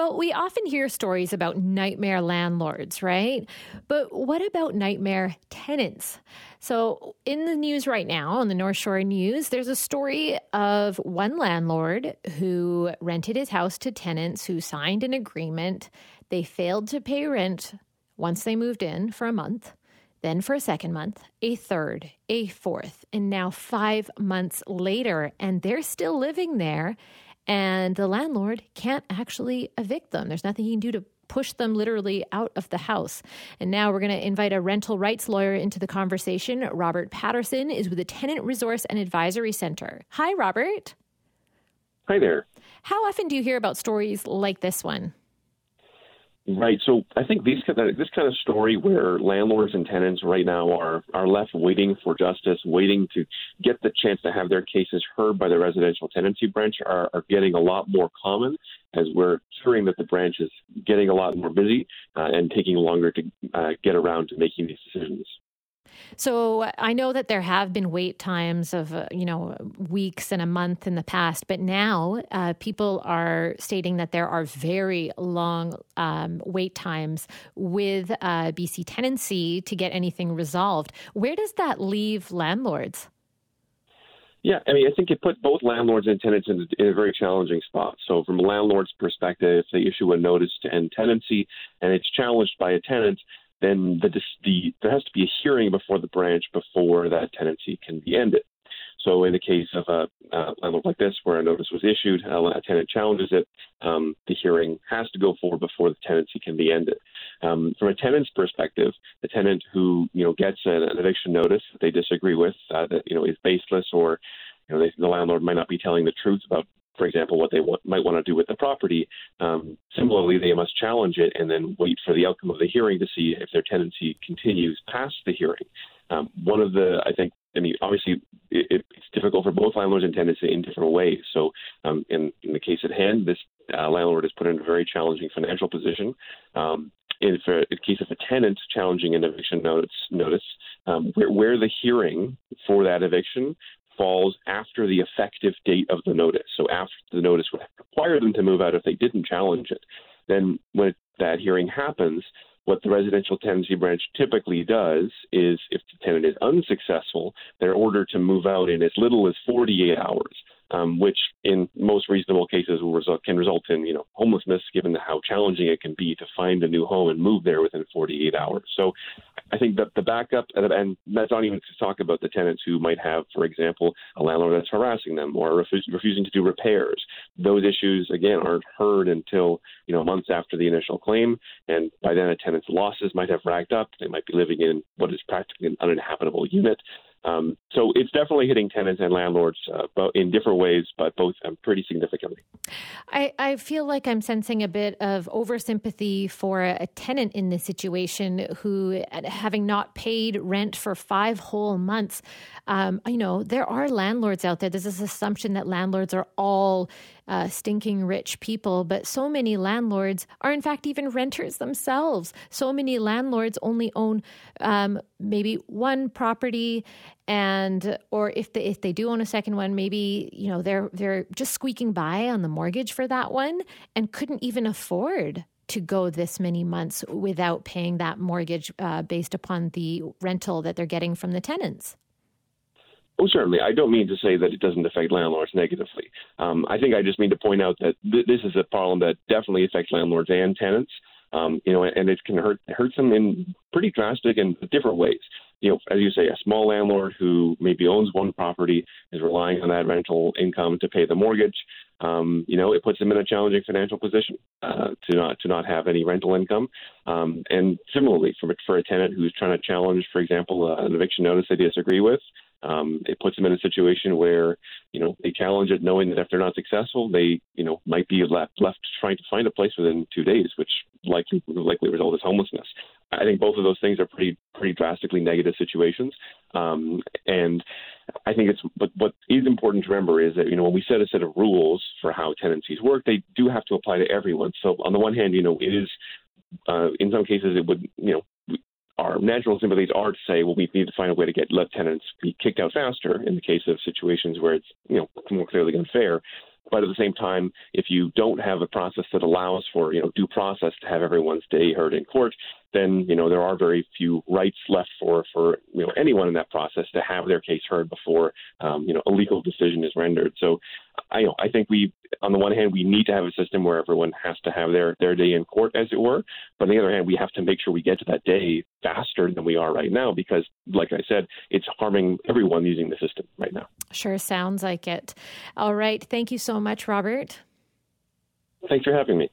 Well, we often hear stories about nightmare landlords, right? But what about nightmare tenants? So, in the news right now, on the North Shore News, there's a story of one landlord who rented his house to tenants who signed an agreement. They failed to pay rent once they moved in for a month then for a second month, a third, a fourth, and now five months later, and they're still living there. And the landlord can't actually evict them. There's nothing he can do to push them literally out of the house. And now we're going to invite a rental rights lawyer into the conversation. Robert Patterson is with the Tenant Resource and Advisory Center. Hi, Robert. Hi there. How often do you hear about stories like this one? Right. So I think these this kind of story where landlords and tenants right now are are left waiting for justice, waiting to get the chance to have their cases heard by the residential tenancy branch are, are getting a lot more common as we're hearing that the branch is getting a lot more busy uh, and taking longer to uh, get around to making these decisions. So I know that there have been wait times of uh, you know weeks and a month in the past, but now uh, people are stating that there are very long um, wait times with uh, BC tenancy to get anything resolved. Where does that leave landlords? Yeah, I mean, I think it put both landlords and tenants in, in, a very challenging spot. So, from a landlord's perspective, if they issue a notice to end tenancy and it's challenged by a tenant, then the, the, there has to be a hearing before the branch before that tenancy can be ended. So, in the case of a, a landlord like this, where a notice was issued, a tenant challenges it, um, the hearing has to go forward before the tenancy can be ended. Um, from a tenant's perspective, the tenant who you know gets an, an eviction notice that they disagree with, uh, that you know is baseless, or you know they, the landlord might not be telling the truth about for example, what they want, might want to do with the property. Um, similarly, they must challenge it and then wait for the outcome of the hearing to see if their tenancy continues past the hearing. Um, one of the, I think, I mean, obviously, it, it's difficult for both landlords and tenants in different ways. So, um, in, in the case at hand, this uh, landlord is put in a very challenging financial position. Um, in, for, case of a tenant challenging an eviction notice, notice um, where, where the hearing for that eviction falls after the effective date of the notice. So after the notice would require them to move out if they didn't challenge it. Then when that hearing happens, what the residential tenancy branch typically does is if the tenant is unsuccessful, they're ordered to move out in as little as 48 hours um, which in most reasonable cases will result, can result in you know homelessness, given how challenging it can be to find a new home and move there within 48 hours. So I think that the backup, and that's not even to talk about the tenants who might have, for example, a landlord that's harassing them or refus- refusing to do repairs. Those issues again aren't heard until you know months after the initial claim, and by then a tenant's losses might have racked up. They might be living in what is practically an uninhabitable unit. Um, so it's definitely hitting tenants and landlords uh, in different ways, but both um, pretty significantly. I, I, feel like I'm sensing a bit of oversympathy for a tenant in this situation who, having not paid rent for five whole months, um, you know, there are landlords out there. There's this assumption that landlords are all uh, stinking rich people, but so many landlords are, in fact, even renters themselves. So many landlords only own um, maybe one property, and or if they if they do own a second one, maybe you know they're they're just squeaking by on the mortgage for that one and couldn't even afford to go this many months without paying that mortgage uh, based upon the rental that they're getting from the tenants. Oh, certainly. I don't mean to say that it doesn't affect landlords negatively. Um, I think I just mean to point out that th- this is a problem that definitely affects landlords and tenants. Um, you know, and it can hurt hurt them in pretty drastic and different ways. You know, as you say, a small landlord who maybe owns one property is relying on that rental income to pay the mortgage. Um, you know, it puts them in a challenging financial position uh, to not to not have any rental income. Um, and similarly, for for a tenant who's trying to challenge, for example, uh, an eviction notice they disagree with, um, it puts them in a situation where you know they challenge it, knowing that if they're not successful, they you know might be left left trying to find a place within two days, which likely likely result is homelessness. I think both of those things are pretty pretty drastically negative situations, um, and I think it's but what is important to remember is that you know when we set a set of rules for how tenancies work, they do have to apply to everyone. So on the one hand, you know it is uh, in some cases it would you know natural sympathies are to say, well, we need to find a way to get let tenants be kicked out faster in the case of situations where it's you know more clearly unfair. But at the same time, if you don't have a process that allows for you know due process to have everyone's day heard in court, then you know there are very few rights left for for you know anyone in that process to have their case heard before um, you know a legal decision is rendered. So I you know I think we on the one hand we need to have a system where everyone has to have their their day in court as it were, but on the other hand we have to make sure we get to that day faster than we are right now because like I said it's harming everyone using the system right now. Sure sounds like it. All right, thank you so much, Robert. Thanks for having me.